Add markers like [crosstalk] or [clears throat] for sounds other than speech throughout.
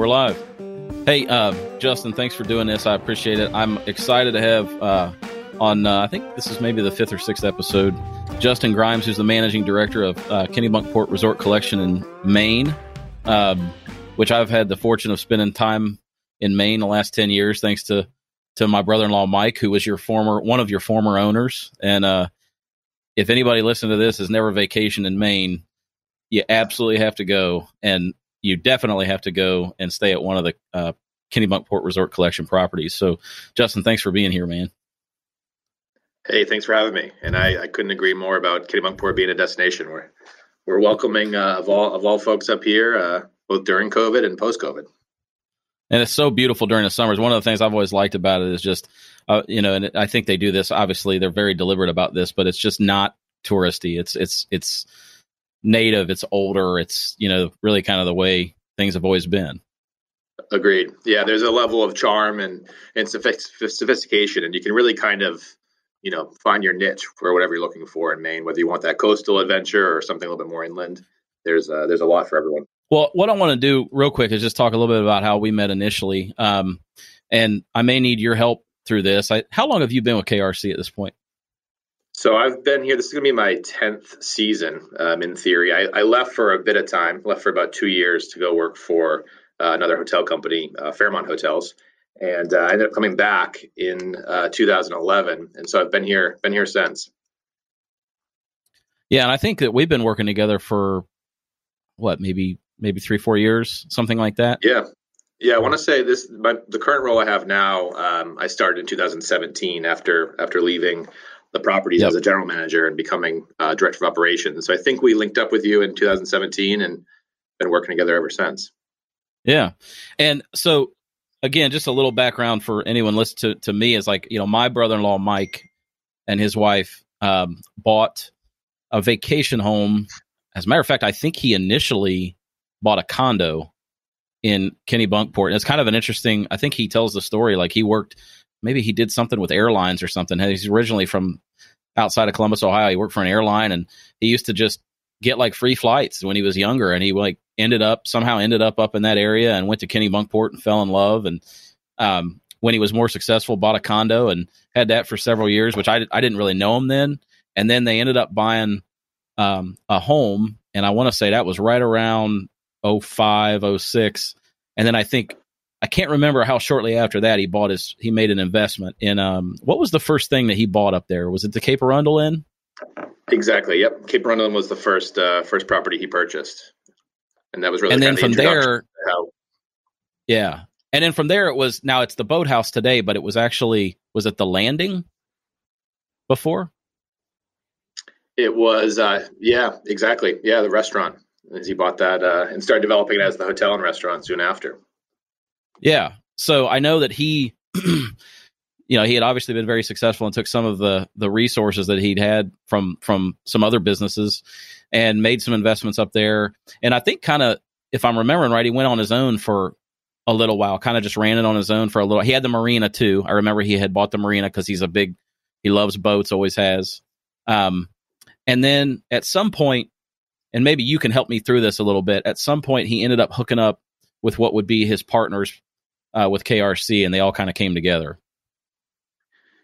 We're live. Hey, uh, Justin, thanks for doing this. I appreciate it. I'm excited to have uh, on, uh, I think this is maybe the fifth or sixth episode, Justin Grimes, who's the managing director of uh, Kennebunkport Resort Collection in Maine, um, which I've had the fortune of spending time in Maine the last 10 years, thanks to to my brother-in-law Mike, who was your former one of your former owners. And uh, if anybody listening to this has never vacationed in Maine, you absolutely have to go, and you definitely have to go and stay at one of the uh, Kennebunkport Resort Collection properties. So, Justin, thanks for being here, man. Hey, thanks for having me. And I, I couldn't agree more about Kenny Kennebunkport being a destination. We're we're welcoming uh, of all of all folks up here, uh, both during COVID and post COVID and it's so beautiful during the summers. One of the things I've always liked about it is just, uh, you know, and I think they do this. Obviously, they're very deliberate about this, but it's just not touristy. It's it's it's native. It's older. It's you know really kind of the way things have always been. Agreed. Yeah, there's a level of charm and and sophistication, and you can really kind of you know find your niche for whatever you're looking for in Maine. Whether you want that coastal adventure or something a little bit more inland, there's uh, there's a lot for everyone. Well, what I want to do real quick is just talk a little bit about how we met initially. Um, and I may need your help through this. I, how long have you been with KRC at this point? So I've been here. This is going to be my tenth season. Um, in theory, I, I, left for a bit of time. Left for about two years to go work for uh, another hotel company, uh, Fairmont Hotels, and uh, I ended up coming back in uh, 2011. And so I've been here. Been here since. Yeah, and I think that we've been working together for what, maybe maybe three, four years, something like that. Yeah. Yeah, I want to say this. My, the current role I have now, um, I started in 2017 after after leaving the properties yep. as a general manager and becoming uh, director of operations. So I think we linked up with you in 2017 and been working together ever since. Yeah, and so again, just a little background for anyone listening to, to me is like you know my brother-in-law Mike and his wife um, bought a vacation home. As a matter of fact, I think he initially bought a condo in Kennebunkport. And it's kind of an interesting. I think he tells the story like he worked. Maybe he did something with airlines or something. He's originally from outside of Columbus, Ohio. He worked for an airline, and he used to just get like free flights when he was younger. And he like ended up somehow ended up up in that area and went to Kennebunkport and fell in love. And um, when he was more successful, bought a condo and had that for several years, which I I didn't really know him then. And then they ended up buying um, a home, and I want to say that was right around 05, 06. And then I think I can't remember how shortly after that he bought his he made an investment in um what was the first thing that he bought up there? Was it the Cape Arundel Inn? Exactly. Yep. Cape Arundel was the first uh, first property he purchased. And that was really And then from there how... Yeah. And then from there it was now it's the boathouse today, but it was actually was it the landing before? It was uh yeah, exactly. Yeah, the restaurant as he bought that uh, and started developing it as the hotel and restaurant soon after. Yeah. So I know that he, [clears throat] you know, he had obviously been very successful and took some of the the resources that he'd had from from some other businesses and made some investments up there. And I think kind of, if I'm remembering right, he went on his own for a little while, kind of just ran it on his own for a little. He had the marina too. I remember he had bought the marina because he's a big, he loves boats, always has. Um, and then at some point, and maybe you can help me through this a little bit. At some point, he ended up hooking up with what would be his partners uh, with KRC, and they all kind of came together.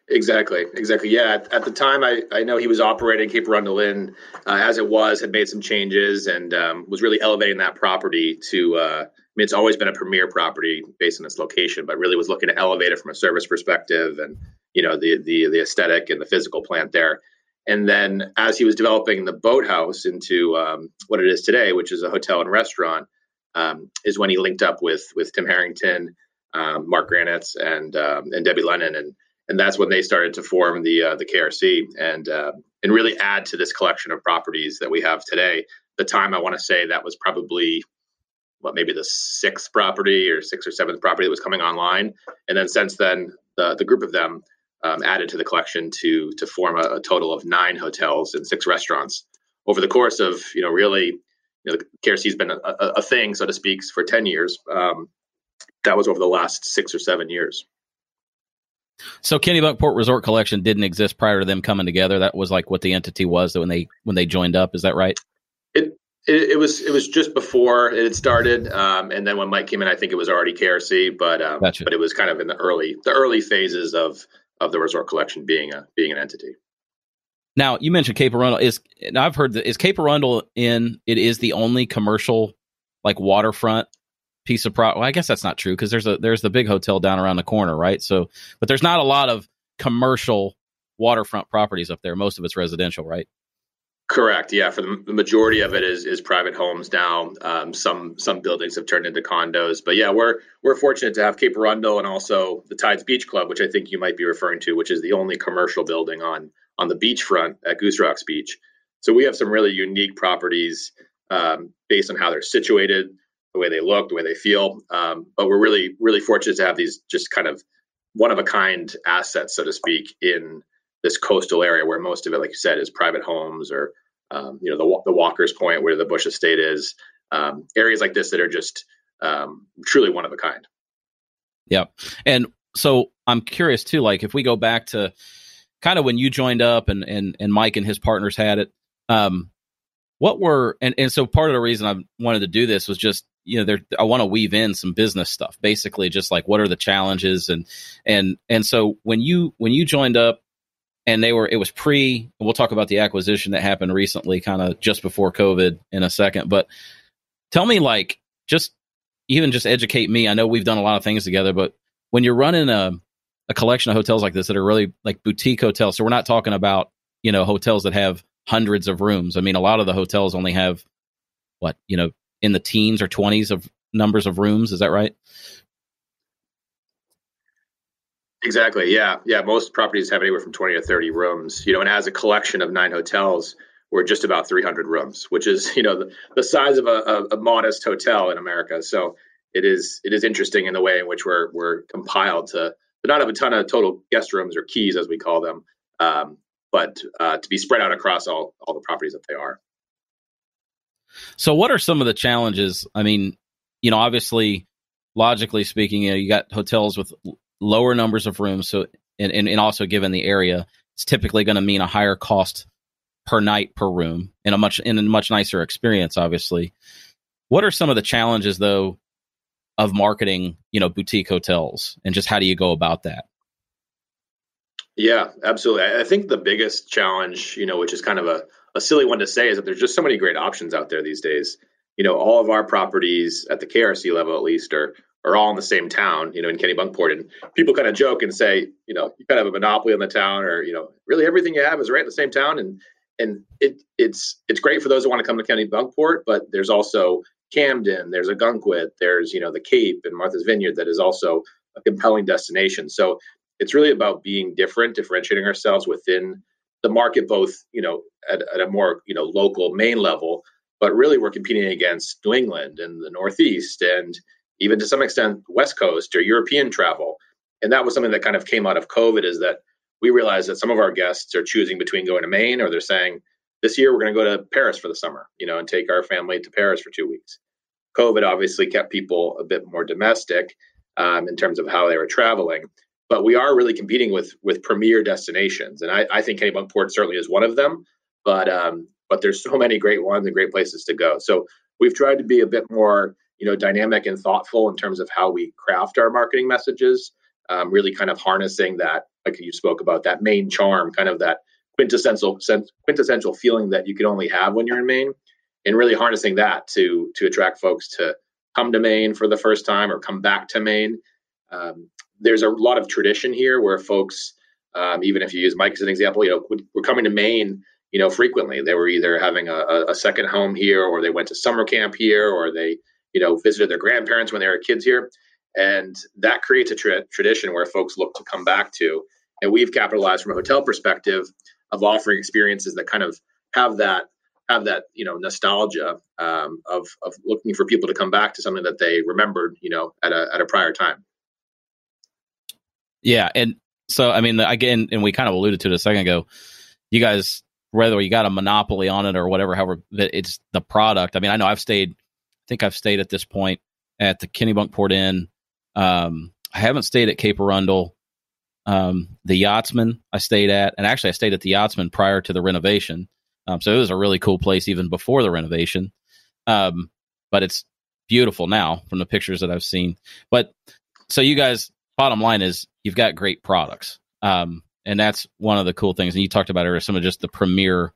Exactly, exactly. Yeah, at, at, the time, I, I know he was operating Cape Arundel Inn uh, as it was, had made some changes, and um, was really elevating that property to. Uh, I mean, it's always been a premier property based on its location, but really was looking to elevate it from a service perspective, and you know the the the aesthetic and the physical plant there. And then as he was developing the boathouse into um, what it is today, which is a hotel and restaurant, um, is when he linked up with with Tim Harrington, um, Mark Granitz, and um, and Debbie Lennon, and and that's when they started to form the uh, the KRC and uh, and really add to this collection of properties that we have today. The time I want to say that was probably what maybe the sixth property or sixth or seventh property that was coming online, and then since then the the group of them um, added to the collection to to form a, a, total of nine hotels and six restaurants over the course of you know really you know the KRC has been a, a, thing so to speak for ten years. Um, that was over the last six or seven years. So Kennebunkport Resort Collection didn't exist prior to them coming together. That was like what the entity was when they when they joined up. Is that right? It It, it, was it was just before it started, um, and then when Mike came in, I think it was already KRC, but um, gotcha. but it was kind of in the early the early phases of of the resort collection being a being an entity. Now you mentioned Cape Arundel is I've heard that is Cape Arundel Inn it is the only commercial like waterfront piece of pro. Well, I guess that's not true because there's a there's the big hotel down around the corner, right? So, but there's not a lot of commercial waterfront properties up there. Most of it's residential, right? Correct. Yeah, for the, the majority of it is is private homes now. Um, some some buildings have turned into condos, but yeah, we're we're fortunate to have Cape Arundel and also the Tides Beach Club, which I think you might be referring to, which is the only commercial building on on the beachfront at Goose Rocks Beach. So we have some really unique properties um, based on how they're situated, the way they look, the way they feel. Um, but we're really really fortunate to have these just kind of one of a kind assets, so to speak, in this coastal area where most of it, like you said, is private homes or um, you know the the Walker's Point where the Bush Estate is. Um, areas like this that are just um, truly one of a kind. Yep, and so I'm curious too. Like if we go back to kind of when you joined up and and and Mike and his partners had it. Um, what were and and so part of the reason I wanted to do this was just you know there I want to weave in some business stuff basically just like what are the challenges? And and and so when you when you joined up and they were it was pre we'll talk about the acquisition that happened recently kind of just before covid in a second but tell me like just even just educate me. I know we've done a lot of things together but when you're running a, a collection of hotels like this that are really like boutique hotels so we're not talking about you know hotels that have hundreds of rooms. I mean a lot of the hotels only have what you know in the teens or 20s of numbers of rooms is that right Exactly. Yeah. Yeah. Most properties have anywhere from 20 to 30 rooms, you know, and as a collection of nine hotels, we're just about 300 rooms, which is, you know, the, the size of a, a, a, modest hotel in America. So it is, it is interesting in the way in which we're, we're compiled to, to not have a ton of total guest rooms or keys, as we call them, um, but uh, to be spread out across all, all the properties that they are. So what are some of the challenges? I mean, you know, obviously, logically speaking, you know, you got hotels with lower numbers of rooms. So, and, and, and also given the area, it's typically going to mean a higher cost per night per room in a much in a much nicer experience. Obviously, what are some of the challenges though of marketing? You know, boutique hotels, and just how do you go about that? Yeah, absolutely. I think the biggest challenge, you know, which is kind of a, a silly one to say, is that there's just so many great options out there these days. You know, all of our properties at the KRC level, at least, are are all in the same town, you know, in Kennebunkport. And people kind of joke and say, you know, you kind of have a monopoly on the town, or you know, really everything you have is right in the same town. And and it it's it's great for those who want to come to Kennebunkport, but there's also Camden, there's Ogunquit, there's you know the Cape and Martha's Vineyard that is also a compelling destination. So it's really about being different, differentiating ourselves within the market, both you know at, at a more you know local Maine level, but really we're competing against New England and the Northeast and even to some extent West Coast or European travel. And that was something that kind of came out of COVID is that we realized that some of our guests are choosing between going to Maine or they're saying, this year we're going to go to Paris for the summer, you know, and take our family to Paris for two weeks. COVID obviously kept people a bit more domestic um, in terms of how they were traveling, but we are really competing with with premier destinations, and I, I think Kennebunkport certainly is one of them. But um, but there's so many great ones and great places to go. So we've tried to be a bit more you know dynamic and thoughtful in terms of how we craft our marketing messages um, really kind of harnessing that like you spoke about that Maine charm kind of that quintessential quintessential feeling that you can only have when you're in Maine and really harnessing that to to attract folks to come to Maine for the first time or come back to Maine um, there's a lot of tradition here where folks um, even if you use Mike as an example you know we're coming to Maine you know frequently they were either having a, a second home here or they went to summer camp here or they you know, visited their grandparents when they were kids here. And that creates a tra- tradition where folks look to come back to. And we've capitalized from a hotel perspective of offering experiences that kind of have that have that you know nostalgia um, of of looking for people to come back to something that they remembered you know at a at a prior time. Yeah, and so I mean again, and we kind of alluded to it a second ago. You guys, whether you got a monopoly on it or whatever, however, it's the product. I mean, I know I've stayed I think I've stayed at this point at the Kennebunkport Inn. Um, I haven't stayed at Cape Arundel. Um, the Yachtsman I stayed at, and actually I stayed at the Yachtsman prior to the renovation. Um, so it was a really cool place even before the renovation. Um, but it's beautiful now from the pictures that I've seen. But so you guys, bottom line is you've got great products. Um, and that's one of the cool things. And you talked about it, some of just the premier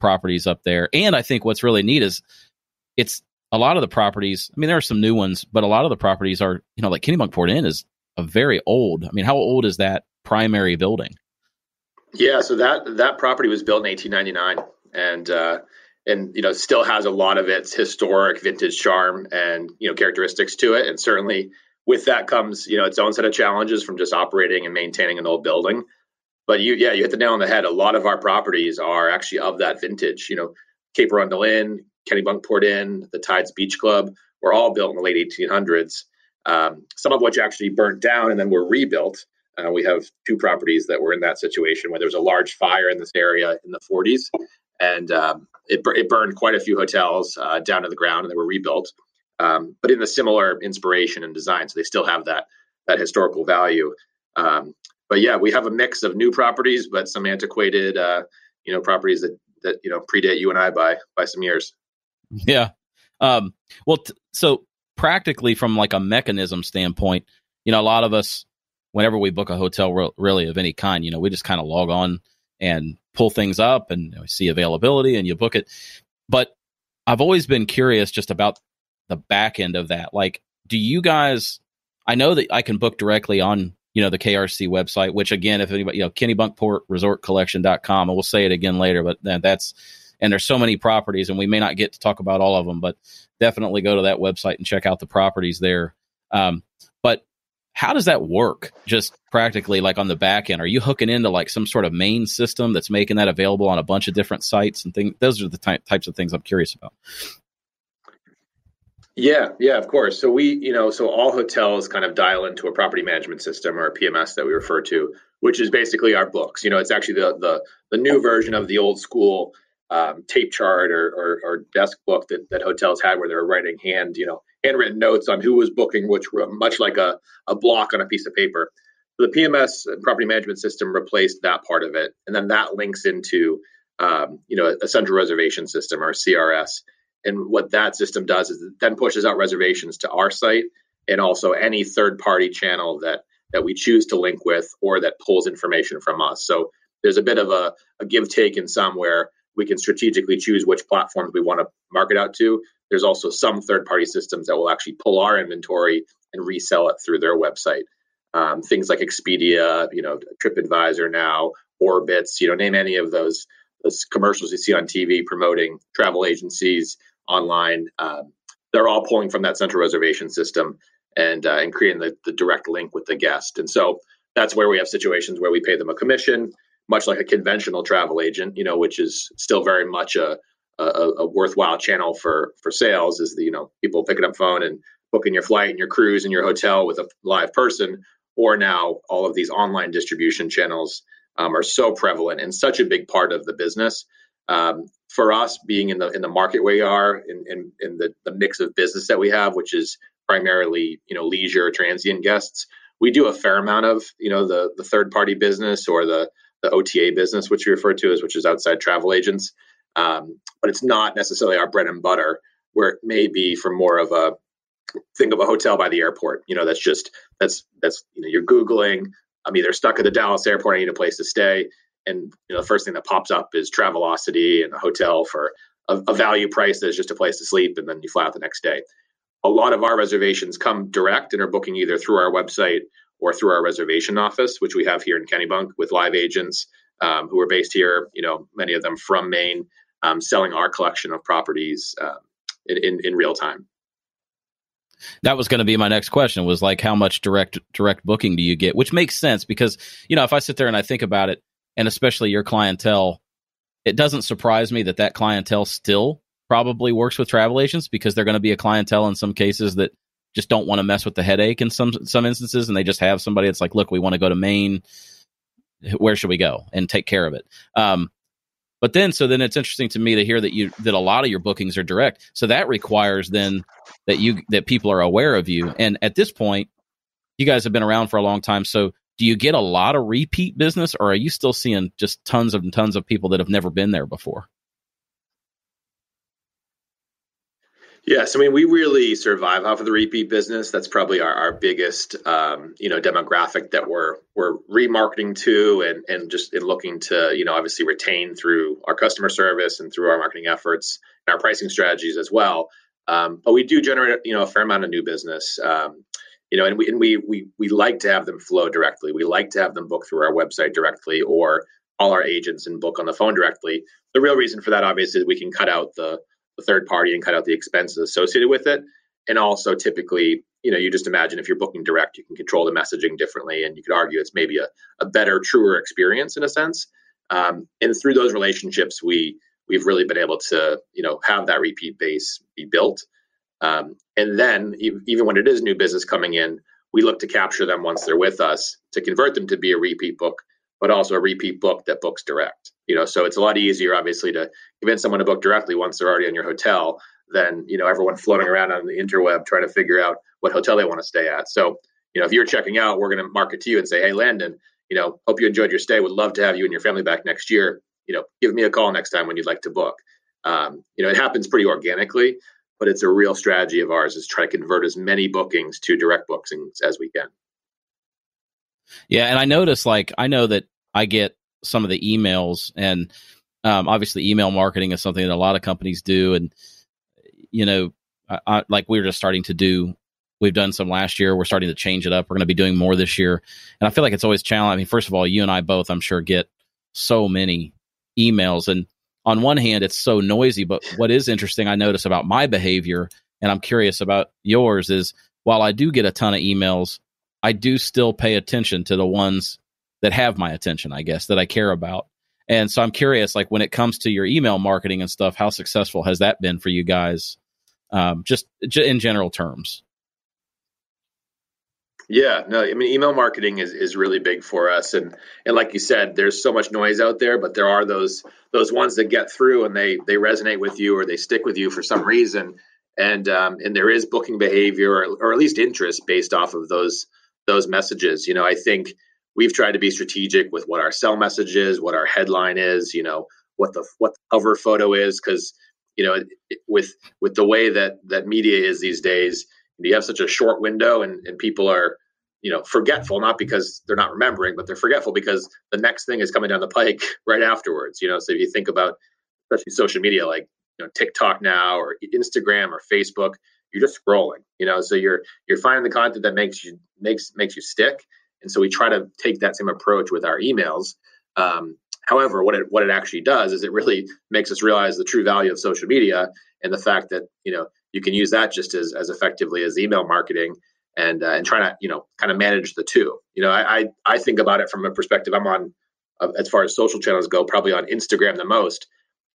properties up there. And I think what's really neat is it's a lot of the properties. I mean, there are some new ones, but a lot of the properties are, you know, like Kennebunkport Inn is a very old. I mean, how old is that primary building? Yeah, so that that property was built in 1899, and uh, and you know still has a lot of its historic vintage charm and you know characteristics to it, and certainly with that comes you know its own set of challenges from just operating and maintaining an old building. But you, yeah, you hit the nail on the head. A lot of our properties are actually of that vintage. You know, Cape Arundel Inn, Kennebunkport Inn, the Tides Beach Club were all built in the late 1800s. Um, some of which actually burnt down and then were rebuilt. Uh, we have two properties that were in that situation where there was a large fire in this area in the 40s, and um, it, it burned quite a few hotels uh, down to the ground, and they were rebuilt. Um, but in the similar inspiration and design, so they still have that that historical value. Um, but yeah, we have a mix of new properties, but some antiquated, uh, you know, properties that that you know predate you and I by by some years. Yeah. Um, well, t- so practically from like a mechanism standpoint, you know, a lot of us, whenever we book a hotel, re- really of any kind, you know, we just kind of log on and pull things up and you know, see availability and you book it. But I've always been curious just about the back end of that. Like, do you guys? I know that I can book directly on you know the KRC website, which again, if anybody you know Kennebunkport Resort Collection.com, and we'll say it again later, but that's and there's so many properties, and we may not get to talk about all of them, but definitely go to that website and check out the properties there. Um, but how does that work just practically like on the back end are you hooking into like some sort of main system that's making that available on a bunch of different sites and things those are the ty- types of things i'm curious about yeah, yeah, of course. So we, you know, so all hotels kind of dial into a property management system or a PMS that we refer to, which is basically our books. You know, it's actually the the, the new version of the old school um, tape chart or, or, or, desk book that, that hotels had where they were writing hand, you know, handwritten notes on who was booking which room, much like a, a block on a piece of paper. The PMS property management system replaced that part of it, and then that links into um, you know a central reservation system or CRS and what that system does is it then pushes out reservations to our site and also any third party channel that that we choose to link with or that pulls information from us. So there's a bit of a, a give take in some where we can strategically choose which platforms we want to market out to. There's also some third party systems that will actually pull our inventory and resell it through their website. Um, things like Expedia, you know, TripAdvisor now, Orbitz, you know, name any of those those commercials you see on TV promoting travel agencies online. Um, they're all pulling from that central reservation system and uh, and creating the, the direct link with the guest. And so that's where we have situations where we pay them a commission, much like a conventional travel agent, you know, which is still very much a a, a worthwhile channel for for sales. Is the you know people picking up phone and booking your flight and your cruise and your hotel with a live person, or now all of these online distribution channels um, are so prevalent and such a big part of the business um, for us, being in the in the market where we are, in, in, in the, the mix of business that we have, which is primarily you know leisure transient guests, we do a fair amount of you know the the third party business or the the OTA business, which we refer to as which is outside travel agents. Um, but it's not necessarily our bread and butter, where it may be for more of a think of a hotel by the airport. You know, that's just that's that's you know you're googling. I'm either stuck at the Dallas airport. I need a place to stay and you know the first thing that pops up is Travelocity and a hotel for a, a value price that's just a place to sleep, and then you fly out the next day. A lot of our reservations come direct and are booking either through our website or through our reservation office, which we have here in Kennebunk with live agents um, who are based here. You know, many of them from Maine, um, selling our collection of properties uh, in, in, in real time. That was going to be my next question. Was like, how much direct direct booking do you get? Which makes sense because you know, if I sit there and I think about it, and especially your clientele, it doesn't surprise me that that clientele still probably works with travel agents because they're going to be a clientele in some cases that just don't want to mess with the headache in some some instances and they just have somebody that's like look we want to go to maine where should we go and take care of it um, but then so then it's interesting to me to hear that you that a lot of your bookings are direct. So that requires then that you that people are aware of you. And at this point you guys have been around for a long time. So do you get a lot of repeat business or are you still seeing just tons and tons of people that have never been there before Yes, I mean we really survive off of the repeat business. That's probably our, our biggest, um, you know, demographic that we're we're remarketing to, and and just in looking to, you know, obviously retain through our customer service and through our marketing efforts and our pricing strategies as well. Um, but we do generate, you know, a fair amount of new business. Um, you know, and we and we we we like to have them flow directly. We like to have them book through our website directly, or all our agents and book on the phone directly. The real reason for that, obviously, is we can cut out the the third party and cut out the expenses associated with it. And also, typically, you know, you just imagine if you're booking direct, you can control the messaging differently, and you could argue it's maybe a, a better, truer experience in a sense. Um, and through those relationships, we we've really been able to, you know, have that repeat base be built. Um, and then, even when it is new business coming in, we look to capture them once they're with us to convert them to be a repeat book, but also a repeat book that books direct you know? So it's a lot easier obviously to convince someone to book directly once they're already in your hotel than you know everyone floating around on the interweb trying to figure out what hotel they want to stay at. So you know if you're checking out we're going to market to you and say hey landon you know hope you enjoyed your stay. Would love to have you and your family back next year. You know give me a call next time when you'd like to book. Um, you know it happens pretty organically but it's a real strategy of ours is try to convert as many bookings to direct bookings as we can yeah and i notice like i know that i get some of the emails and um, obviously email marketing is something that a lot of companies do and you know I, I, like we are just starting to do we've done some last year we're starting to change it up we're going to be doing more this year and i feel like it's always challenging i mean first of all you and i both i'm sure get so many emails and on one hand it's so noisy but what is interesting i notice about my behavior and i'm curious about yours is while i do get a ton of emails i do still pay attention to the ones that have my attention, I guess, that I care about. And so I'm curious, like when it comes to your email marketing and stuff, how successful has that been for you guys? Um, just, in general terms. Yeah, no, I mean, email marketing is, is really big for us, and and like you said, there's so much noise out there, but there are those those ones that get through and they they resonate with you or they stick with you for some reason, and um, and there is booking behavior or, or at least interest based off of those those messages. You know, I think we've tried to be strategic with what our sell message is, what our headline is, you know, what the what the cover photo is, because you know, it, with with the way that that media is these days, you have such a short window, and and people are you know forgetful not because they're not remembering but they're forgetful because the next thing is coming down the pike [laughs] right afterwards you know so if you think about especially social media like you know tiktok now or instagram or facebook you're just scrolling you know so you're you're finding the content that makes you makes makes you stick and so we try to take that same approach with our emails. Um, however, what it what it actually does is it really [laughs] makes us realize the true value of social media and the fact that you know you can use that just as as effectively as email marketing and uh, and try to you know kind of manage the two. You know, I I, I think about it from a perspective. I'm on uh, as far as social channels go, probably on Instagram the most.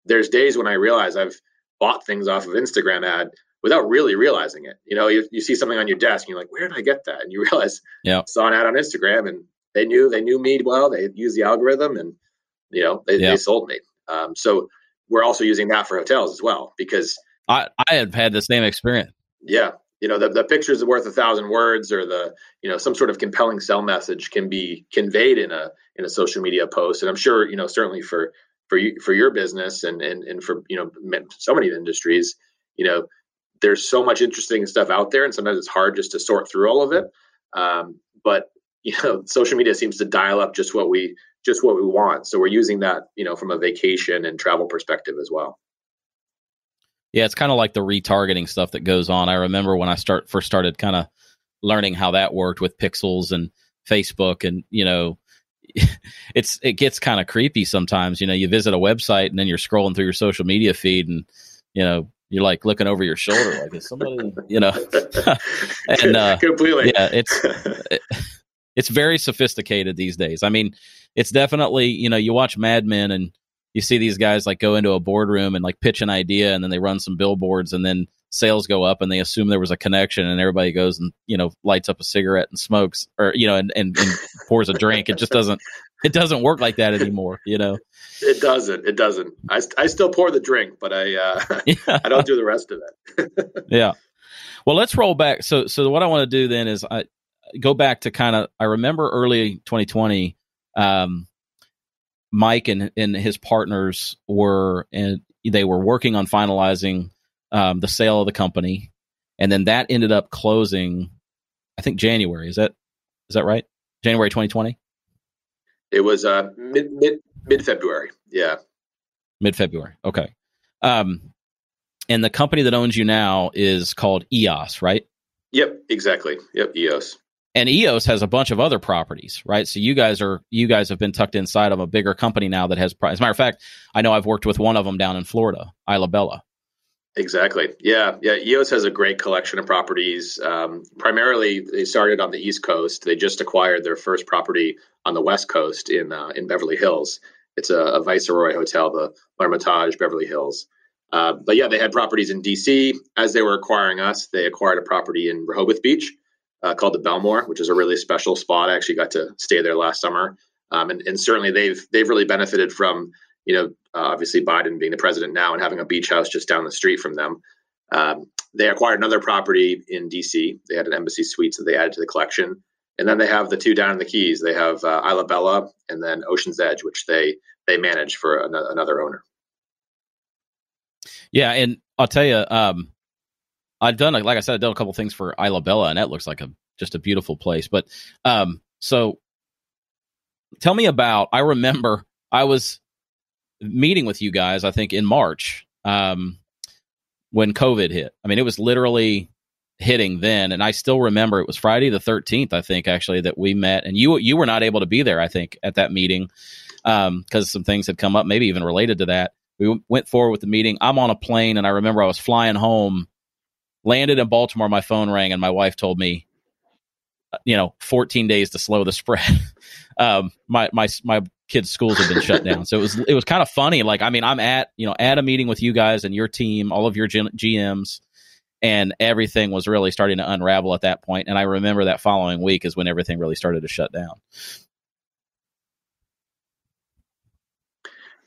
There's days when I realize I've bought things off of Instagram ad without really realizing it. You know, you, you see something on your desk and you're like, where did I get that? And you [laughs] realize, yeah, saw an ad on Instagram and they knew, they knew me well. They used the algorithm and, you know, they, they sold me. Um, so we're also using that for hotels as well, because I, I have had the same experience. Yeah. You know, the, the picture is worth a thousand words or the, you know, some sort of compelling sell message can be conveyed in a, in a social media post. And I'm sure, you know, certainly for, for you, for your business and, and, and for, you know, so many industries, you know, there's so much interesting stuff out there, and sometimes it's hard just to sort through all of it. Um, but [laughs] you know, social media seems to dial up just what we just what we want. So we're using that, you know, from a vacation and travel perspective as well. Yeah, it's kind of like the retargeting stuff that goes on. I remember when I start first started kind of learning how that worked with pixels and Facebook and you know [laughs] it's it gets kind of creepy sometimes. You know, you visit a website and then you're scrolling through your social media feed and you know you're like looking over your shoulder, like is somebody, you know? [laughs] and uh, completely, yeah, it's [laughs] it, it's very sophisticated these days. I mean, it's definitely you know you watch Mad Men and you see these guys like go into a boardroom and like pitch an idea and then they run some billboards and then sales go up and they assume there was a connection and everybody goes and you know lights up a cigarette and smokes or you know and, and, and pours a drink it just doesn't it doesn't work like that anymore you know it doesn't it doesn't i, I still pour the drink but i uh yeah. [laughs] i don't do the rest of it [laughs] yeah well let's roll back so so what i want to do then is i go back to kind of i remember early 2020 um mike and and his partners were and they were working on finalizing um, the sale of the company, and then that ended up closing. I think January is that is that right? January 2020. It was uh, mid mid mid February. Yeah, mid February. Okay. Um, and the company that owns you now is called EOS, right? Yep, exactly. Yep, EOS. And EOS has a bunch of other properties, right? So you guys are you guys have been tucked inside of a bigger company now that has. As a matter of fact, I know I've worked with one of them down in Florida, Isla Bella. Exactly. Yeah. Yeah. EOS has a great collection of properties. Um, primarily, they started on the East Coast. They just acquired their first property on the West Coast in uh, in Beverly Hills. It's a, a Viceroy hotel, the L'Ermitage Beverly Hills. Uh, but yeah, they had properties in DC. As they were acquiring us, they acquired a property in Rehoboth Beach uh, called the Bellmoor, which is a really special spot. I actually got to stay there last summer, um, and, and, certainly they've they've really benefited from you know uh, obviously Biden being the president now and having a beach house just down the street from them. Um, they acquired another property in DC. They had an Embassy Suites that they added to the collection, and then they have the two down in the Keys. They have uh, Isla Bella and then Ocean's Edge, which they they manage for an- another owner. Yeah, and I'll tell you, um, I've done like I said, I've done a couple things for Isla Bella, and that looks like a just a beautiful place. But um, so tell me about. I remember I was meeting with you guys. I think in March um, when COVID hit. I mean, it was literally hitting then, and I still remember it was Friday the thirteenth. I think actually that we met, and you you were not able to be there. I think at that meeting because um, some things had come up, maybe even related to that we went forward with the meeting. I'm on a plane, and I remember I was flying home, landed in Baltimore. My phone rang, and my wife told me, uh, you know, 14 days to slow the [laughs] spread. um, my my my kids' schools have been shut down, so it was it was kind of funny. Like, I mean, I'm at you know at a meeting with you guys and your team, all of your GMs, and everything was really starting to unravel at that point. And I remember that following week is when everything really started to shut down.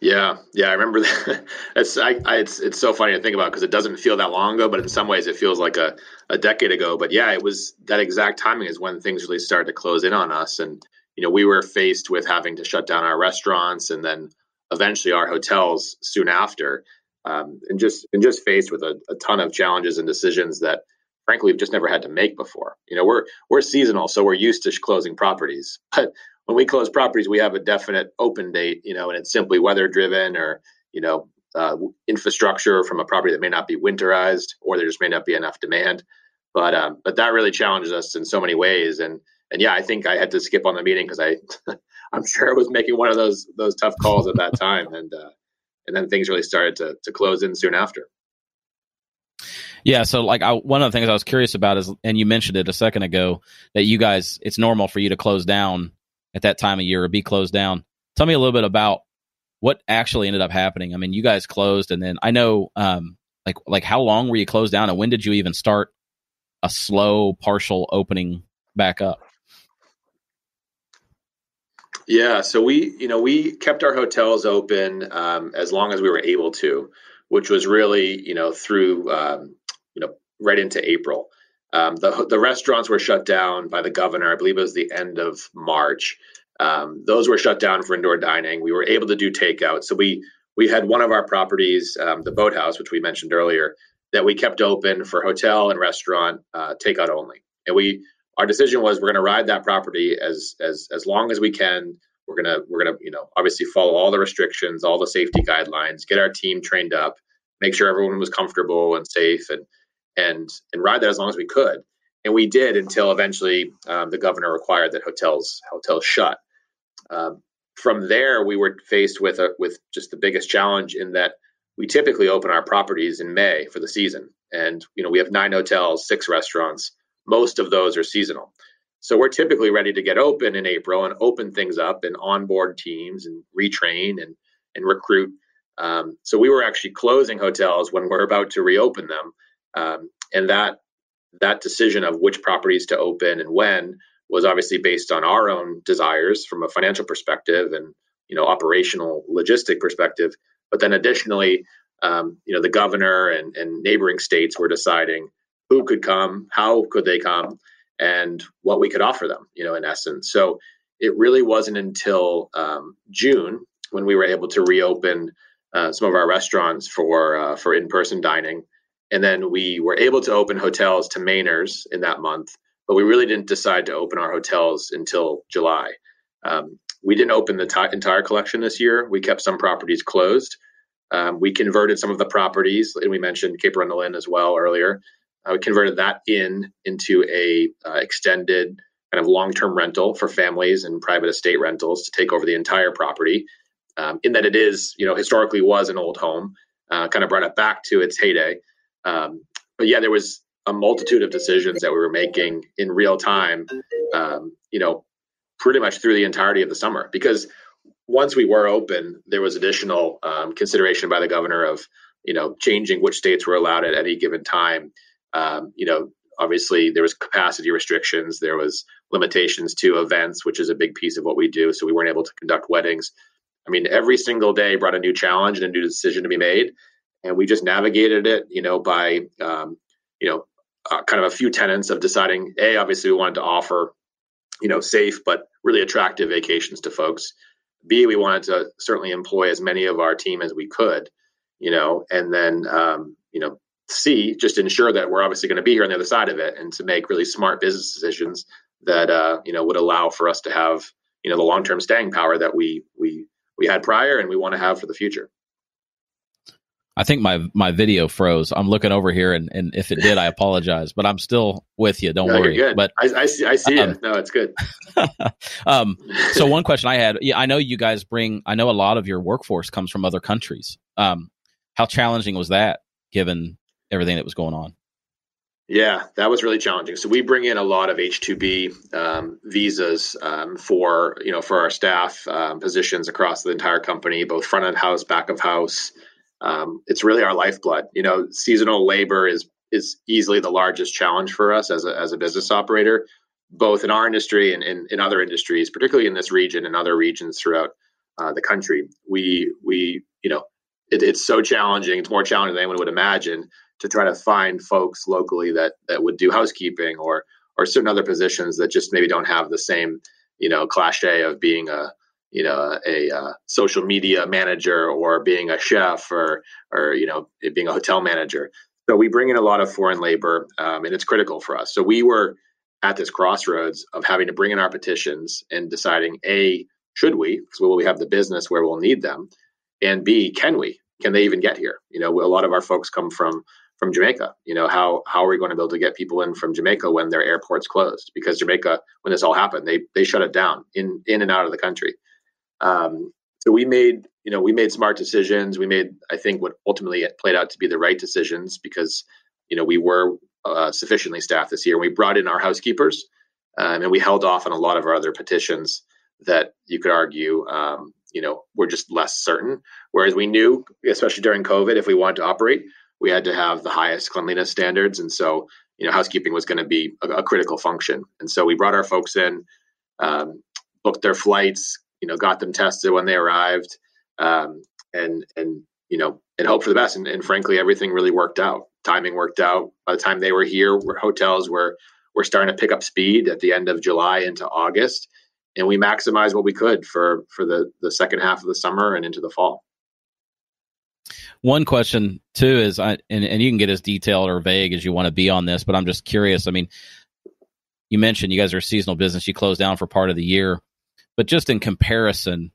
Yeah, yeah, I remember [laughs] that. it's I, I, it's it's so funny to think about because it doesn't feel that long ago, but in some ways it feels like a, a decade ago. But yeah, it was that exact timing is when things really started to close in on us, and you know we were faced with having to shut down our restaurants and then eventually our hotels soon after, um, and just and just faced with a, a ton of challenges and decisions that frankly we've just never had to make before. You know, we're we're seasonal, so we're used to closing properties, [laughs] but when we close properties, we have a definite open date, you know, and it's simply weather driven or, you know, uh, infrastructure from a property that may not be winterized or there just may not be enough demand. But um, but that really challenges us in so many ways. And and yeah, I think I had to skip on the meeting because I [laughs] I'm sure I was making one of those those tough calls at that time. [laughs] And uh, and then things really started to to close in soon after. Yeah, so like I, one of the things I was curious about is, and you mentioned it a second ago, that you guys, it's normal for you to close down at that time of year or be closed down. Tell me a little bit about what actually ended up happening. I mean, you guys closed, and then I know, um, like, like how long were you closed down, and when did you even start a slow partial opening back up? Yeah, so we, you know, we kept our hotels open um, as long as we were able to, which was really, you know, through, um, you know, right into April. Um, the the restaurants were shut down by the governor. I believe it was the end of March. Um, those were shut down for indoor dining. We were able to do takeout. So we we had one of our properties, um, the Boathouse, which we mentioned earlier, that we kept open for hotel and restaurant uh, takeout only. And we our decision was we're going to ride that property as as as long as we can. We're gonna we're gonna you know obviously follow all the restrictions, all the safety guidelines, get our team trained up, make sure everyone was comfortable and safe, and and and ride that as long as we could. And we did until eventually um, the governor required that hotels hotels shut. Um, from there, we were faced with a, with just the biggest challenge in that we typically open our properties in May for the season, and you know we have nine hotels, six restaurants. Most of those are seasonal, so we're typically ready to get open in April and open things up and onboard teams and retrain and and recruit. Um, so we were actually closing hotels when we're about to reopen them um, and that that decision of which properties to open and when was obviously based on our own desires from a financial perspective and you know operational logistic perspective. But then additionally, um, you know the governor and, and neighboring states were deciding who could come, how could they come, and what we could offer them. You know, in essence, so it really wasn't until um, June when we were able to reopen uh, some of our restaurants for uh, for in person dining and then we were able to open hotels to Mainers in that month, but we really didn't decide to open our hotels until July. Um, we didn't open the t- entire collection this year. We kept some properties closed. Um, we converted some of the properties, and we mentioned Cape Arundel Inn as well earlier. Uh, we converted that in into a uh, extended kind of long-term rental for families and private estate rentals to take over the entire property. Um, in that it is, you know, historically was an old home, uh, kind of brought it back to its heyday. Um, but yeah, there was a multitude of decisions that we were making in real time, um, you know, pretty much through the entirety of the summer because once we were open, there was additional um, consideration by the governor of, you know, changing which states were allowed at any given time. Um, you know, obviously there was capacity restrictions, there was limitations to events, which is a big piece of what we do. So we weren't able to conduct weddings. I mean, every single day brought a new challenge and a new decision to be made, and we just navigated it. You know, by um, you know, uh, kind of a few tenets of deciding. A, obviously, we wanted to offer, you know, safe but really attractive vacations to folks. B, we wanted to certainly employ as many of our team as we could, you know, and then, um, you know, C, just ensure that we're obviously going to be here on the other side of it and to make really smart business decisions that, uh, you know, would allow for us to have, you know, the long-term staying power that we, we, we had prior and we want to have for the future. I think my my video froze. I'm looking over here, and, and if it did, I apologize. But I'm still with you. Don't no, worry. But I, I see. I see um, it. No, it's good. [laughs] um, so one question I had. Yeah, I know you guys bring. I know a lot of your workforce comes from other countries. Um, how challenging was that, given everything that was going on? Yeah, that was really challenging. So we bring in a lot of H two B um, visas um, for you know for our staff um, positions across the entire company, both front of house, back of house um, it's really our lifeblood. You know, seasonal labor is is easily the largest challenge for us as a, as a business operator, both in our industry and in, in other industries, particularly in this region and other regions throughout uh, the country. We we you know it, it's so challenging. It's more challenging than anyone would imagine to try to find folks locally that that would do housekeeping or or certain other positions that just maybe don't have the same you know cliche of being a you know a, a social media manager or being a chef or or you know being a hotel manager. So we bring in a lot of foreign labor um, and it's critical for us. So we were at this crossroads of having to bring in our petitions and deciding a should we because will we have the business where we'll need them and b can we can they even get here you know a lot of our folks come from from Jamaica. You know, how how are we going to be able to get people in from Jamaica when their airport's closed? Because Jamaica, when this all happened, they they shut it down in in and out of the country. Um, so we made, you know, we made smart decisions. We made, I think, what ultimately played out to be the right decisions because, you know, we were uh, sufficiently staffed this year. We brought in our housekeepers, um, and we held off on a lot of our other petitions that you could argue, um, you know, were just less certain. Whereas we knew, especially during COVID, if we wanted to operate, we had to have the highest cleanliness standards, and so you know, housekeeping was going to be a, a, critical function. And so we brought our folks in, um, booked their flights, you know, got them tested when they arrived, um, and and you know, and hope for the best. And, and, frankly, everything really worked out. Timing worked out. By the time they were here, hotels were were starting to pick up speed at the end of July into August, and we maximized what we could for for the the second half of the summer and into the fall. One question too is, I and, and you can get as detailed or vague as you want to be on this, but I'm just curious. I mean, you mentioned you guys are a seasonal business. You close down for part of the year. But just in comparison,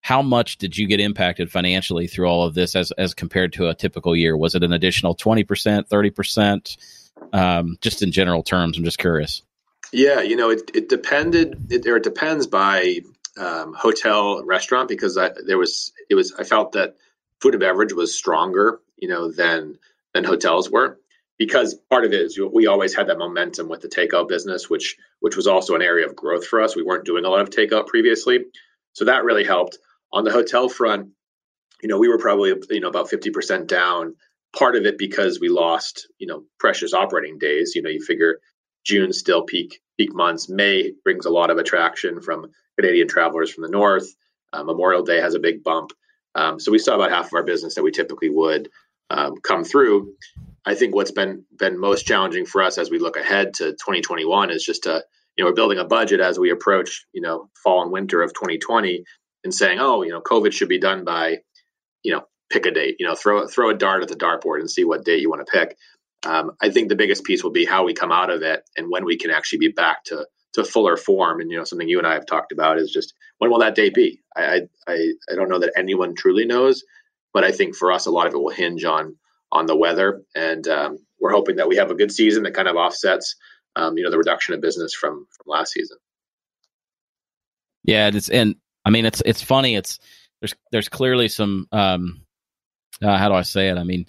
how much did you get impacted financially through all of this as as compared to a typical year? Was it an additional twenty percent, thirty percent? Um, just in general terms, I'm just curious. Yeah, you know, it, it depended, it, or it depends by um, hotel restaurant because I, there was, it was, I felt that food and beverage was stronger, you know, than than hotels were because part of it is we always had that momentum with the takeout business, which which was also an area of growth for us. We weren't doing a lot of takeout previously, so that really helped. On the hotel front, you know, we were probably you know about fifty percent down. Part of it because we lost you know precious operating days. You know, you figure June still peak peak months. May brings a lot of attraction from Canadian travelers from the north. Uh, Memorial Day has a big bump. Um, so we saw about half of our business that we typically would um, come through. I think what's been been most challenging for us as we look ahead to 2021 is just to you know we're building a budget as we approach you know fall and winter of 2020 and saying oh you know COVID should be done by you know pick a date you know throw throw a dart at the dartboard and see what date you want to pick. Um, I think the biggest piece will be how we come out of it and when we can actually be back to to fuller form. And you know, something you and I have talked about is just when will that day be? I I I don't know that anyone truly knows, but I think for us, a lot of it will hinge on on the weather, and um, we're hoping that we have a good season that kind of offsets, um, you know, the reduction of business from from last season. Yeah, it's and I mean it's it's funny. It's there's there's clearly some um, uh, how do I say it? I mean,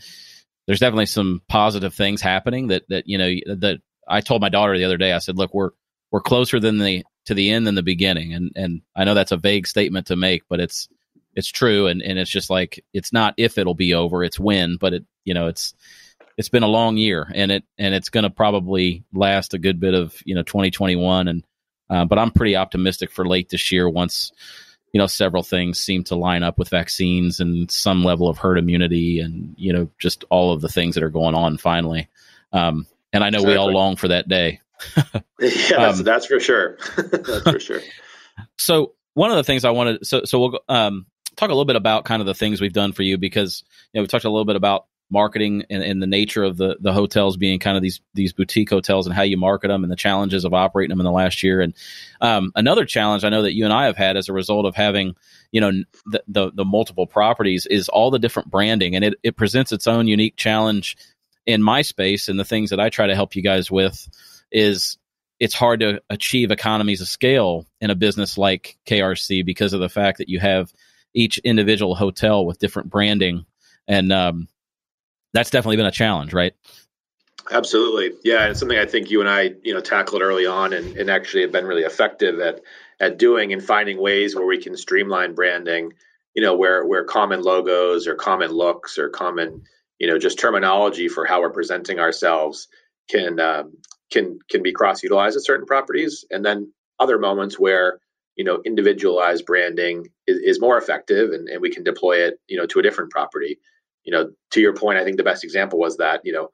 there's definitely some positive things happening that that you know that I told my daughter the other day. I said, look, we're we're closer than the to the end than the beginning, and and I know that's a vague statement to make, but it's it's true, and and it's just like it's not if it'll be over, it's when, but it you know it's it's been a long year, and it and it's going to probably last a good bit of you know 2021, and uh, but I'm pretty optimistic for late this year once you know several things seem to line up with vaccines and some level of herd immunity and you know just all of the things that are going on finally. Um, and i know exactly. we all long for that day. [laughs] [laughs] Yeah um, that's for sure. [laughs] That's for sure. So one of the things i wanted so so we'll um, talk a little bit about kind of the things we've done for you because you know we talked a little bit about marketing and, and, the nature of the the hotels being kind of these these boutique hotels and how you market them and the challenges of operating them in the last year. And um, another challenge I know that you and I have had as a result of having you know the, the, the multiple properties is all the different branding. And it, it presents its own unique challenge in my space. And the things that I try to help you guys with is it's hard to achieve economies of scale in a business like KRC because of the fact that you have each individual hotel with different branding. And um, that's definitely been a challenge, right? Absolutely, yeah. It's something I think you and I, you know, tackled early on, and, and actually have been really effective at at doing and finding ways where we can streamline branding. You know, where where common logos or common looks or common, you know, just terminology for how we're presenting ourselves can um, can can be cross utilized at certain properties, and then other moments where you know individualized branding is, is more effective, and, and we can deploy it, you know, to a different property you know, to your point, I think the best example was that, you know,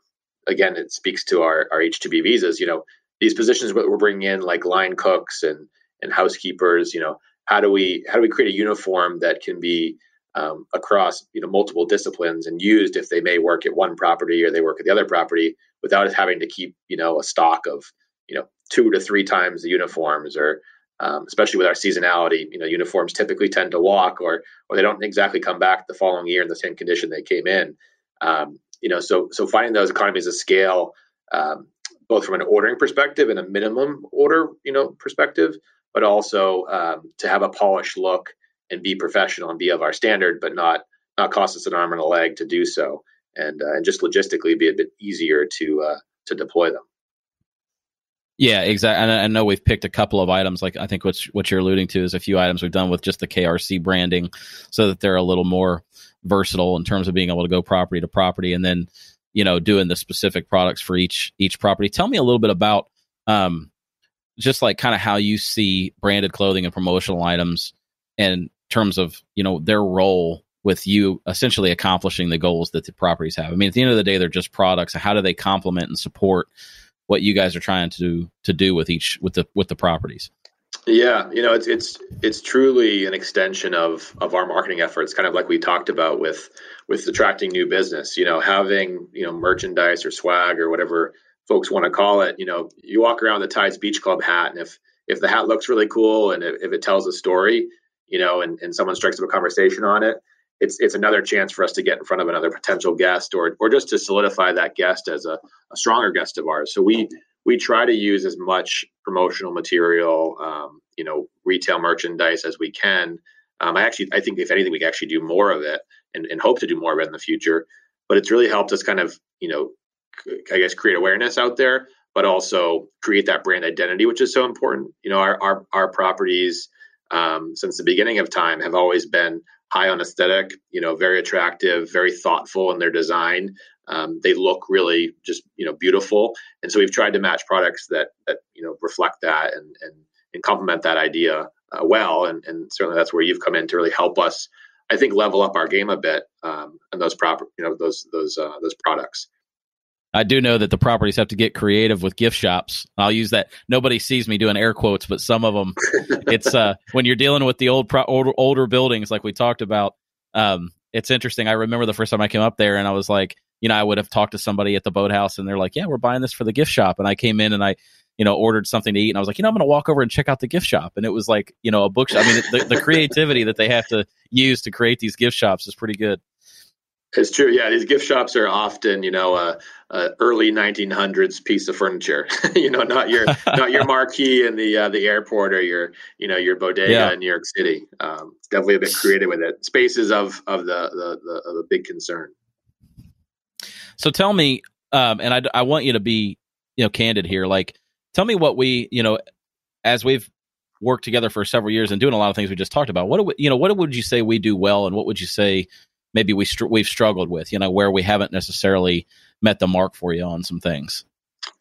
again, it speaks to our, our H2B visas, you know, these positions that we're bringing in like line cooks and, and housekeepers, you know, how do we, how do we create a uniform that can be um, across, you know, multiple disciplines and used if they may work at one property or they work at the other property without having to keep, you know, a stock of, you know, two to three times the uniforms or, um, especially with our seasonality. You know, uniforms typically tend to walk, or or they don't exactly come back the following year in the same condition they came in. Um, you know, so so finding those economies of scale, um, both from an ordering perspective and a minimum order, you know, perspective, but also um, to have a polished look and be professional and be of our standard, but not not cost us an arm and a leg to do so, and uh, and just logistically be a bit easier to uh, to deploy them. Yeah, exactly. And I know we've picked a couple of items. Like I think what's what you're alluding to is a few items we've done with just the KRC branding, so that they're a little more versatile in terms of being able to go property to property, and then you know doing the specific products for each each property. Tell me a little bit about um, just like kind of how you see branded clothing and promotional items in terms of you know their role with you essentially accomplishing the goals that the properties have. I mean, at the end of the day, they're just products. How do they complement and support what you guys are trying to to do with each with the with the properties. Yeah, you know, it's it's it's truly an extension of of our marketing efforts, kind of like we talked about with with attracting new business. You know, having you know merchandise or swag or whatever folks want to call it. You know, you walk around the Tides Beach Club hat, and if if the hat looks really cool and if, if it tells a story, you know, and, and someone strikes up a conversation on it, it's it's another chance for us to get in front of another potential guest or or just to solidify that guest as a, a stronger guest of ours. So we we try to use as much promotional material, um, you know, retail merchandise as we can. Um, I actually I think if anything we can actually do more of it and, and hope to do more of it in the future. But it's really helped us kind of you know I guess create awareness out there, but also create that brand identity, which is so important. You know, our our, our properties um, since the beginning of time have always been high on aesthetic, you know, very attractive, very thoughtful in their design. Um, they look really just you know beautiful, and so we've tried to match products that that you know reflect that and and, and complement that idea uh, well. And, and certainly that's where you've come in to really help us. I think level up our game a bit um, and those proper you know those those uh, those products. I do know that the properties have to get creative with gift shops. I'll use that. Nobody sees me doing air quotes, but some of them, [laughs] it's uh, when you're dealing with the old, pro- older, older buildings, like we talked about. Um, it's interesting. I remember the first time I came up there, and I was like, you know, I would have talked to somebody at the boathouse and they're like, yeah, we're buying this for the gift shop. And I came in and I, you know, ordered something to eat and I was like, you know, I'm going to walk over and check out the gift shop. And it was like, you know, a bookshop. I mean, the, the creativity that they have to use to create these gift shops is pretty good. It's true. Yeah, these gift shops are often, you know, a, a early 1900s piece of furniture. [laughs] you know, not your not your marquee in the uh, the airport or your you know your bodega yeah. in New York City. Um, definitely a bit creative with it. Spaces of of the the, the of a big concern. So tell me, um, and I I want you to be you know candid here. Like, tell me what we you know as we've worked together for several years and doing a lot of things we just talked about. What do we, you know? What would you say we do well, and what would you say maybe we str- we've struggled with, you know, where we haven't necessarily met the mark for you on some things.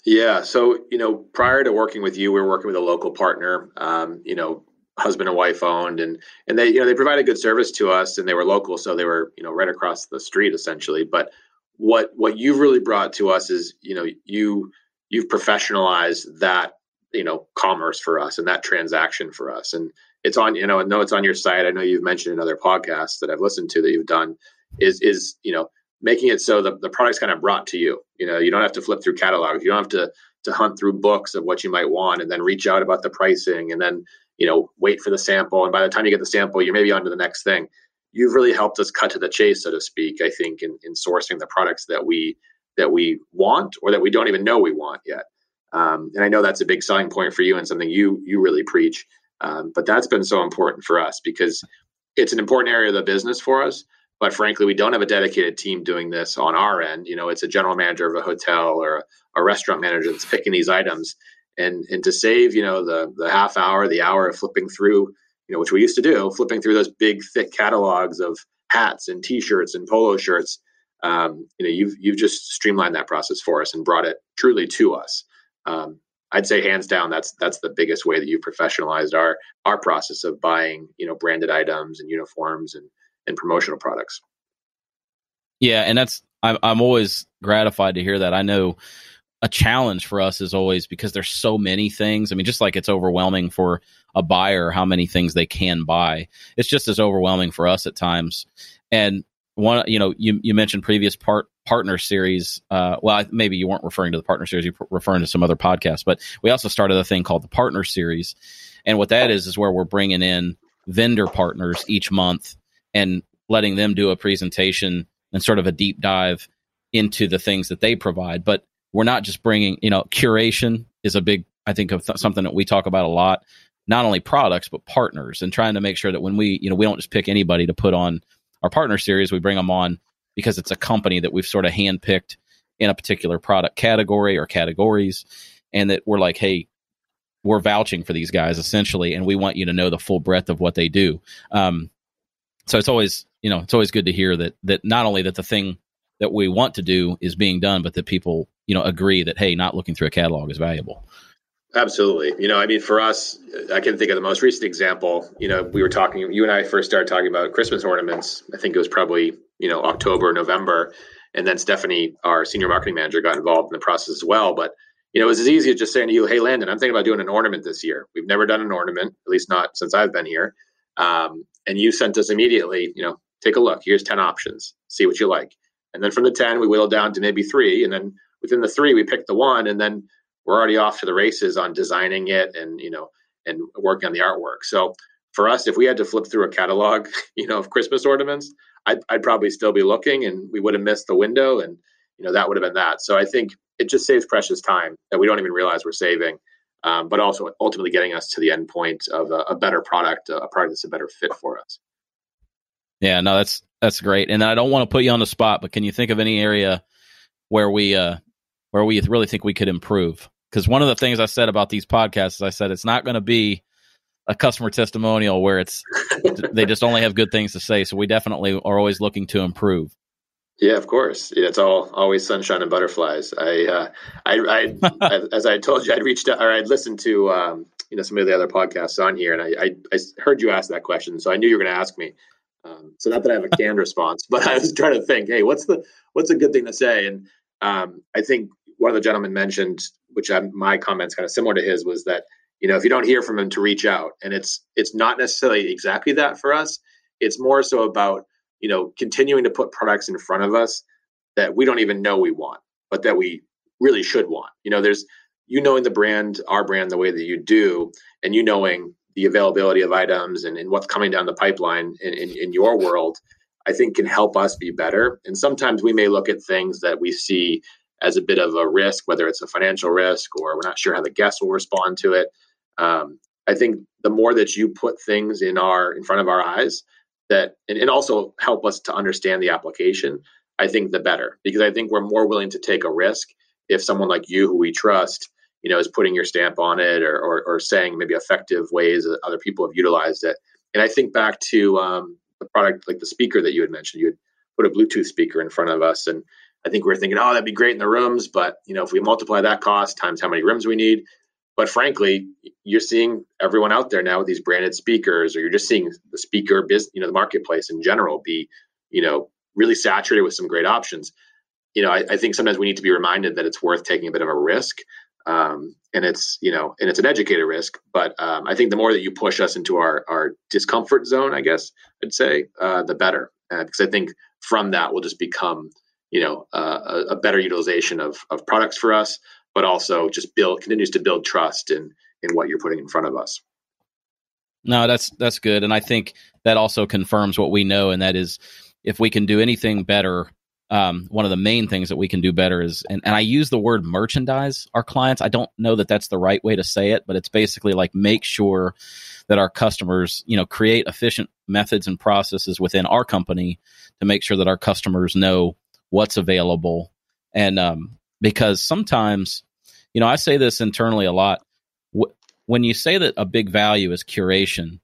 Yeah. So, you know, prior to working with you, we were working with a local partner, um, you know, husband and wife owned and, and they, you know, they provided good service to us and they were local. So they were, you know, right across the street essentially. But what, what you've really brought to us is, you know, you, you've professionalized that, you know, commerce for us and that transaction for us. And, it's on you know I know it's on your site. I know you've mentioned in other podcasts that I've listened to that you've done is is you know making it so the, the product's kind of brought to you. You know, you don't have to flip through catalogs. You don't have to to hunt through books of what you might want and then reach out about the pricing and then you know wait for the sample and by the time you get the sample you're maybe on to the next thing you've really helped us cut to the chase so to speak i think in, in sourcing the products that we that we want or that we don't even know we want yet um, and i know that's a big selling point for you and something you you really preach um, but that's been so important for us because it's an important area of the business for us. But frankly, we don't have a dedicated team doing this on our end. You know, it's a general manager of a hotel or a, a restaurant manager that's picking these items. And and to save, you know, the the half hour, the hour of flipping through, you know, which we used to do, flipping through those big thick catalogs of hats and T-shirts and polo shirts. Um, you know, you've you've just streamlined that process for us and brought it truly to us. Um, I'd say hands down that's that's the biggest way that you professionalized our our process of buying you know branded items and uniforms and and promotional products. Yeah, and that's I'm I'm always gratified to hear that. I know a challenge for us is always because there's so many things. I mean, just like it's overwhelming for a buyer how many things they can buy. It's just as overwhelming for us at times. And one, you know, you you mentioned previous part partner series. Uh, well, maybe you weren't referring to the partner series, you're referring to some other podcast, but we also started a thing called the partner series. And what that is, is where we're bringing in vendor partners each month and letting them do a presentation and sort of a deep dive into the things that they provide. But we're not just bringing, you know, curation is a big, I think, of th- something that we talk about a lot. Not only products, but partners, and trying to make sure that when we, you know, we don't just pick anybody to put on our partner series, we bring them on because it's a company that we've sort of handpicked in a particular product category or categories, and that we're like, hey, we're vouching for these guys essentially, and we want you to know the full breadth of what they do. Um, so it's always, you know, it's always good to hear that that not only that the thing that we want to do is being done, but that people, you know, agree that hey, not looking through a catalog is valuable. Absolutely. You know, I mean, for us, I can think of the most recent example. You know, we were talking, you and I first started talking about Christmas ornaments. I think it was probably you know October, November, and then Stephanie, our senior marketing manager, got involved in the process as well. But you know, it was as easy as just saying to you, "Hey, Landon, I'm thinking about doing an ornament this year. We've never done an ornament, at least not since I've been here." Um, and you sent us immediately, you know, take a look. Here's ten options. See what you like. And then from the ten, we whittled down to maybe three, and then within the three, we picked the one, and then we're already off to the races on designing it and you know and working on the artwork. So for us, if we had to flip through a catalog, [laughs] you know, of Christmas ornaments, I'd, I'd probably still be looking and we would have missed the window and you know that would have been that. So i think it just saves precious time that we don't even realize we're saving um, but also ultimately getting us to the end point of a, a better product a product that's a better fit for us. Yeah no that's that's great. And i don't want to put you on the spot but can you think of any area where we uh where we really think we could improve because one of the things i said about these podcasts is i said it's not going to be a customer testimonial where it's [laughs] they just only have good things to say. So we definitely are always looking to improve. Yeah, of course. Yeah, it's all always sunshine and butterflies. I, uh, I, I [laughs] as I told you, I'd reached out or I'd listened to um, you know some of the other podcasts on here, and I, I, I heard you ask that question, so I knew you were going to ask me. Um, so not that I have a canned response, [laughs] but I was trying to think, hey, what's the what's a good thing to say? And um, I think one of the gentlemen mentioned, which I, my comments kind of similar to his, was that you know if you don't hear from him to reach out and it's it's not necessarily exactly that for us it's more so about you know continuing to put products in front of us that we don't even know we want, but that we really should want. You know, there's you knowing the brand, our brand, the way that you do, and you knowing the availability of items and, and what's coming down the pipeline in, in, in your world, I think can help us be better. And sometimes we may look at things that we see as a bit of a risk, whether it's a financial risk or we're not sure how the guests will respond to it. Um, I think the more that you put things in our in front of our eyes that and, and also help us to understand the application, I think the better because I think we're more willing to take a risk if someone like you who we trust, you know, is putting your stamp on it or or, or saying maybe effective ways that other people have utilized it. And I think back to um, the product like the speaker that you had mentioned. You had put a Bluetooth speaker in front of us and I think we are thinking, oh, that'd be great in the rooms, but you know, if we multiply that cost times how many rooms we need, but frankly, you're seeing everyone out there now with these branded speakers, or you're just seeing the speaker business, you know, the marketplace in general be, you know, really saturated with some great options. You know, I, I think sometimes we need to be reminded that it's worth taking a bit of a risk, um, and it's you know, and it's an educated risk. But um, I think the more that you push us into our our discomfort zone, I guess I'd say, uh, the better, uh, because I think from that we'll just become you know uh, a, a, better utilization of of products for us but also just build continues to build trust in in what you're putting in front of us. No, that's that's good, and I think that also confirms what we know, and that is if we can do anything better. Um, one of the main things that we can do better is, and, and I use the word merchandise our clients. I don't know that that's the right way to say it, but it's basically like make sure that our customers, you know, create efficient methods and processes within our company to make sure that our customers know what's available. And um, because sometimes, you know, I say this internally a lot. when you say that a big value is curation,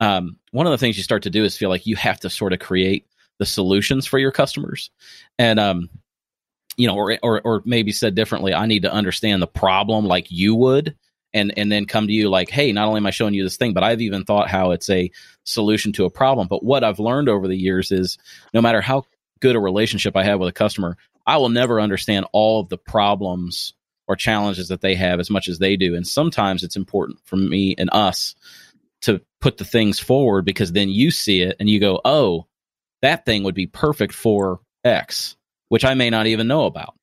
um, one of the things you start to do is feel like you have to sort of create the solutions for your customers, and um, you know, or or or maybe said differently, I need to understand the problem like you would, and and then come to you like, hey, not only am I showing you this thing, but I've even thought how it's a solution to a problem. But what I've learned over the years is, no matter how good a relationship I have with a customer, I will never understand all of the problems or challenges that they have as much as they do. And sometimes it's important for me and us to put the things forward because then you see it and you go, oh, that thing would be perfect for X, which I may not even know about.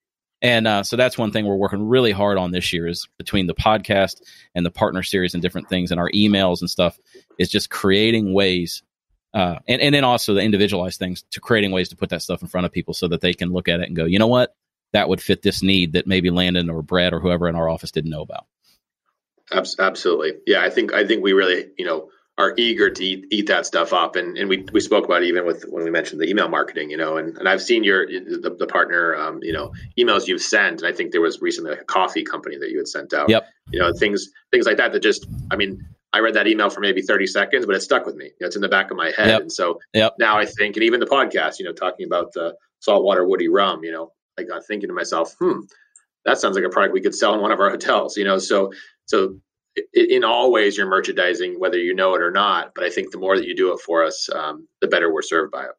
And uh, so that's one thing we're working really hard on this year is between the podcast and the partner series and different things and our emails and stuff is just creating ways uh, and, and then also the individualized things to creating ways to put that stuff in front of people so that they can look at it and go, you know what, that would fit this need that maybe Landon or Brett or whoever in our office didn't know about. Absolutely, yeah. I think I think we really, you know, are eager to eat, eat that stuff up, and and we we spoke about it even with when we mentioned the email marketing, you know, and, and I've seen your the, the partner, um, you know, emails you've sent, and I think there was recently a coffee company that you had sent out. Yep. You know, things things like that that just, I mean, I read that email for maybe 30 seconds, but it stuck with me. You know, it's in the back of my head. Yep. And so yep. now I think, and even the podcast, you know, talking about the saltwater woody rum, you know, I got thinking to myself, hmm, that sounds like a product we could sell in one of our [laughs] hotels, you know? So, so in all ways you're merchandising, whether you know it or not. But I think the more that you do it for us, um, the better we're served by it.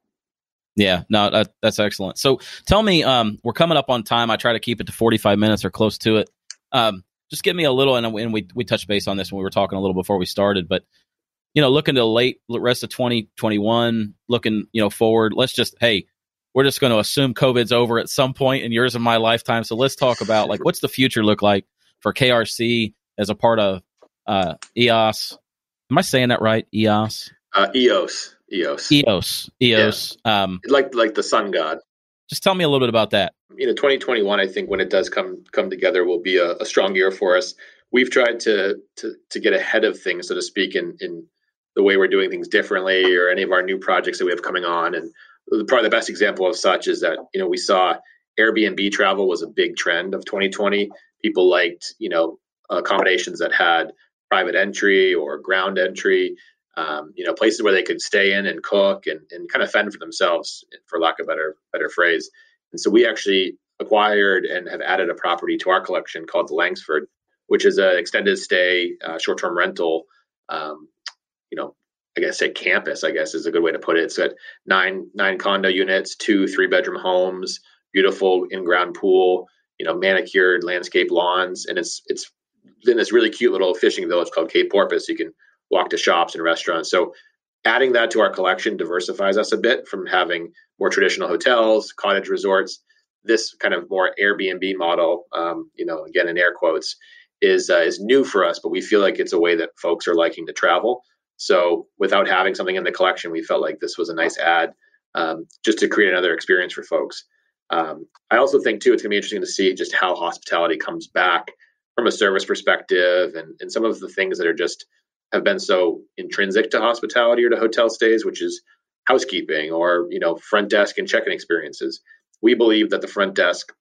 Yeah, no, that, that's excellent. So tell me, um, we're coming up on time. I try to keep it to 45 minutes or close to it. Um, just give me a little, and, and we we touched base on this when we were talking a little before we started, but you know, looking to the late rest of 2021, looking you know forward. Let's just hey, we're just going to assume COVID's over at some point in yours and my lifetime. So let's talk about like what's the future look like for KRC as a part of uh, EOS. Am I saying that right? EOS. Uh, EOS. EOS. EOS. EOS. Yeah. Um, like like the sun god. Just tell me a little bit about that. You know, 2021, I think when it does come come together, will be a, a strong year for us. We've tried to to to get ahead of things, so to speak, in in the way we're doing things differently, or any of our new projects that we have coming on. And probably the best example of such is that you know we saw Airbnb travel was a big trend of 2020. People liked you know accommodations that had private entry or ground entry um, you know, places where they could stay in and cook and, and kind of fend for themselves, for lack of better better phrase. And so we actually acquired and have added a property to our collection called the Langsford, which is an extended stay, uh, short term rental. Um, you know, I guess say campus. I guess is a good way to put it. It's got nine nine condo units, two three bedroom homes, beautiful in ground pool. You know, manicured landscape lawns, and it's it's in this really cute little fishing village called Cape Porpoise. You can walk to shops and restaurants. So adding that to our collection diversifies us a bit from having more traditional hotels, cottage resorts. this kind of more Airbnb model, um, you know, again in air quotes, is uh, is new for us, but we feel like it's a way that folks are liking to travel. So without having something in the collection, we felt like this was a nice add um, just to create another experience for folks. Um, I also think too it's going to be interesting to see just how hospitality comes back from a service perspective and, and some of the things that are just have been so intrinsic to hospitality or to hotel stays, which is housekeeping or you know front desk and check-in experiences. We believe that the front desk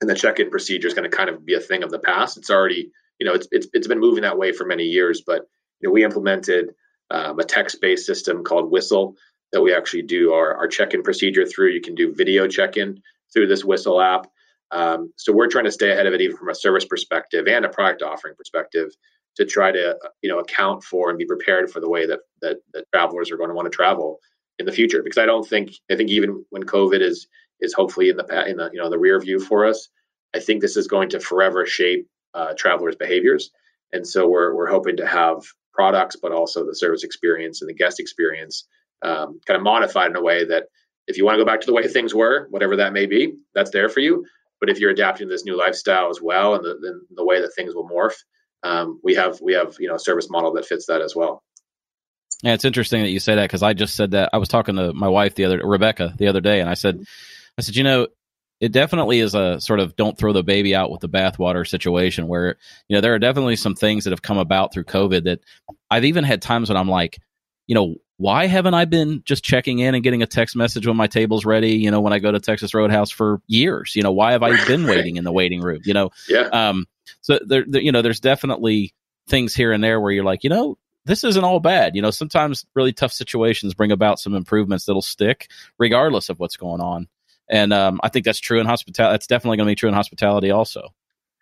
and the check-in procedure is going to kind of be a thing of the past. It's already you know it's it's, it's been moving that way for many years, but you know we implemented um, a text-based system called Whistle that we actually do our, our check-in procedure through. You can do video check-in through this Whistle app. Um, so we're trying to stay ahead of it, even from a service perspective and a product offering perspective, to try to you know account for and be prepared for the way that that, that travelers are going to want to travel in the future. Because I don't think I think even when COVID is is hopefully in the in the you know the rear view for us, I think this is going to forever shape uh, travelers' behaviors. And so we're we're hoping to have products, but also the service experience and the guest experience um, kind of modified in a way that if you want to go back to the way things were, whatever that may be, that's there for you. But if you're adapting this new lifestyle as well, and the, the, the way that things will morph, um, we have we have you know a service model that fits that as well. Yeah, it's interesting that you say that because I just said that I was talking to my wife the other Rebecca the other day, and I said, I said, you know, it definitely is a sort of don't throw the baby out with the bathwater situation where you know there are definitely some things that have come about through COVID that I've even had times when I'm like, you know, why haven't I been just checking in and getting a text message when my table's ready? You know, when I go to Texas Roadhouse for years, you know, why have I been waiting in the waiting room? You know, yeah. Um, so there, there, you know, there's definitely things here and there where you're like, you know, this isn't all bad. You know, sometimes really tough situations bring about some improvements that'll stick regardless of what's going on. And um, I think that's true in hospitality. That's definitely going to be true in hospitality also.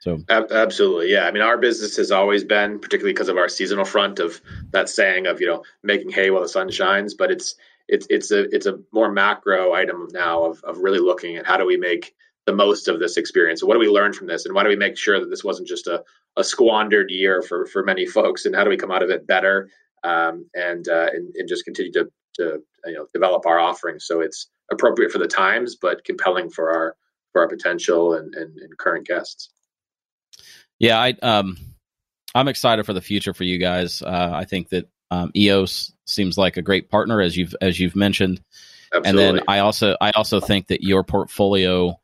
So absolutely, yeah. I mean, our business has always been, particularly because of our seasonal front of that saying of you know making hay while the sun shines. But it's it's it's a it's a more macro item now of of really looking at how do we make the most of this experience. So What do we learn from this, and why do we make sure that this wasn't just a, a squandered year for for many folks, and how do we come out of it better um, and, uh, and and just continue to to you know develop our offerings so it's appropriate for the times, but compelling for our for our potential and, and, and current guests. Yeah, I um, I'm excited for the future for you guys. Uh, I think that um, EOS seems like a great partner, as you've as you've mentioned. Absolutely. And then I also I also think that your portfolio,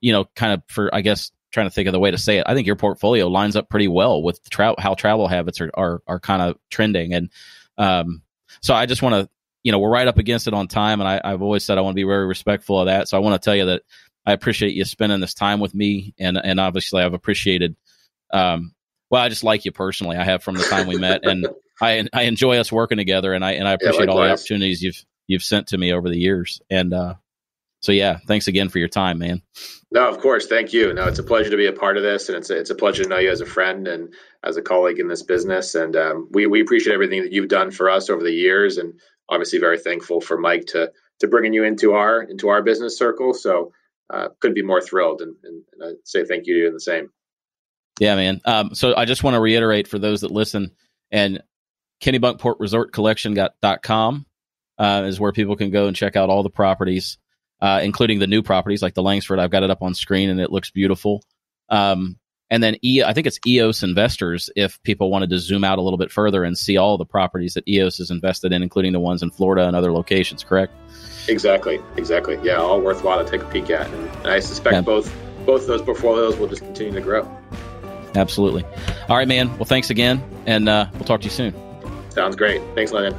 you know, kind of for I guess trying to think of the way to say it. I think your portfolio lines up pretty well with tra- how travel habits are are, are kind of trending, and um, so I just want to you know we're right up against it on time, and I, I've always said I want to be very respectful of that. So I want to tell you that I appreciate you spending this time with me, and and obviously I've appreciated. Um, well, I just like you personally. I have from the time we met, and I I enjoy us working together, and I and I appreciate yeah, all the opportunities you've you've sent to me over the years. And uh, so, yeah, thanks again for your time, man. No, of course, thank you. No, it's a pleasure to be a part of this, and it's a, it's a pleasure to know you as a friend and as a colleague in this business. And um, we we appreciate everything that you've done for us over the years, and obviously very thankful for Mike to to bringing you into our into our business circle. So uh, couldn't be more thrilled and, and, and I say thank you to you in the same. Yeah, man. Um, so I just want to reiterate for those that listen and Kennebunkport Resort Collection.com uh, is where people can go and check out all the properties, uh, including the new properties like the Langsford. I've got it up on screen and it looks beautiful. Um, and then e- I think it's EOS Investors if people wanted to zoom out a little bit further and see all the properties that EOS is invested in, including the ones in Florida and other locations, correct? Exactly, exactly. Yeah, all worthwhile to take a peek at. And, and I suspect yeah. both both those portfolios will just continue to grow. Absolutely. All right, man. Well, thanks again, and uh, we'll talk to you soon. Sounds great. Thanks, Landon.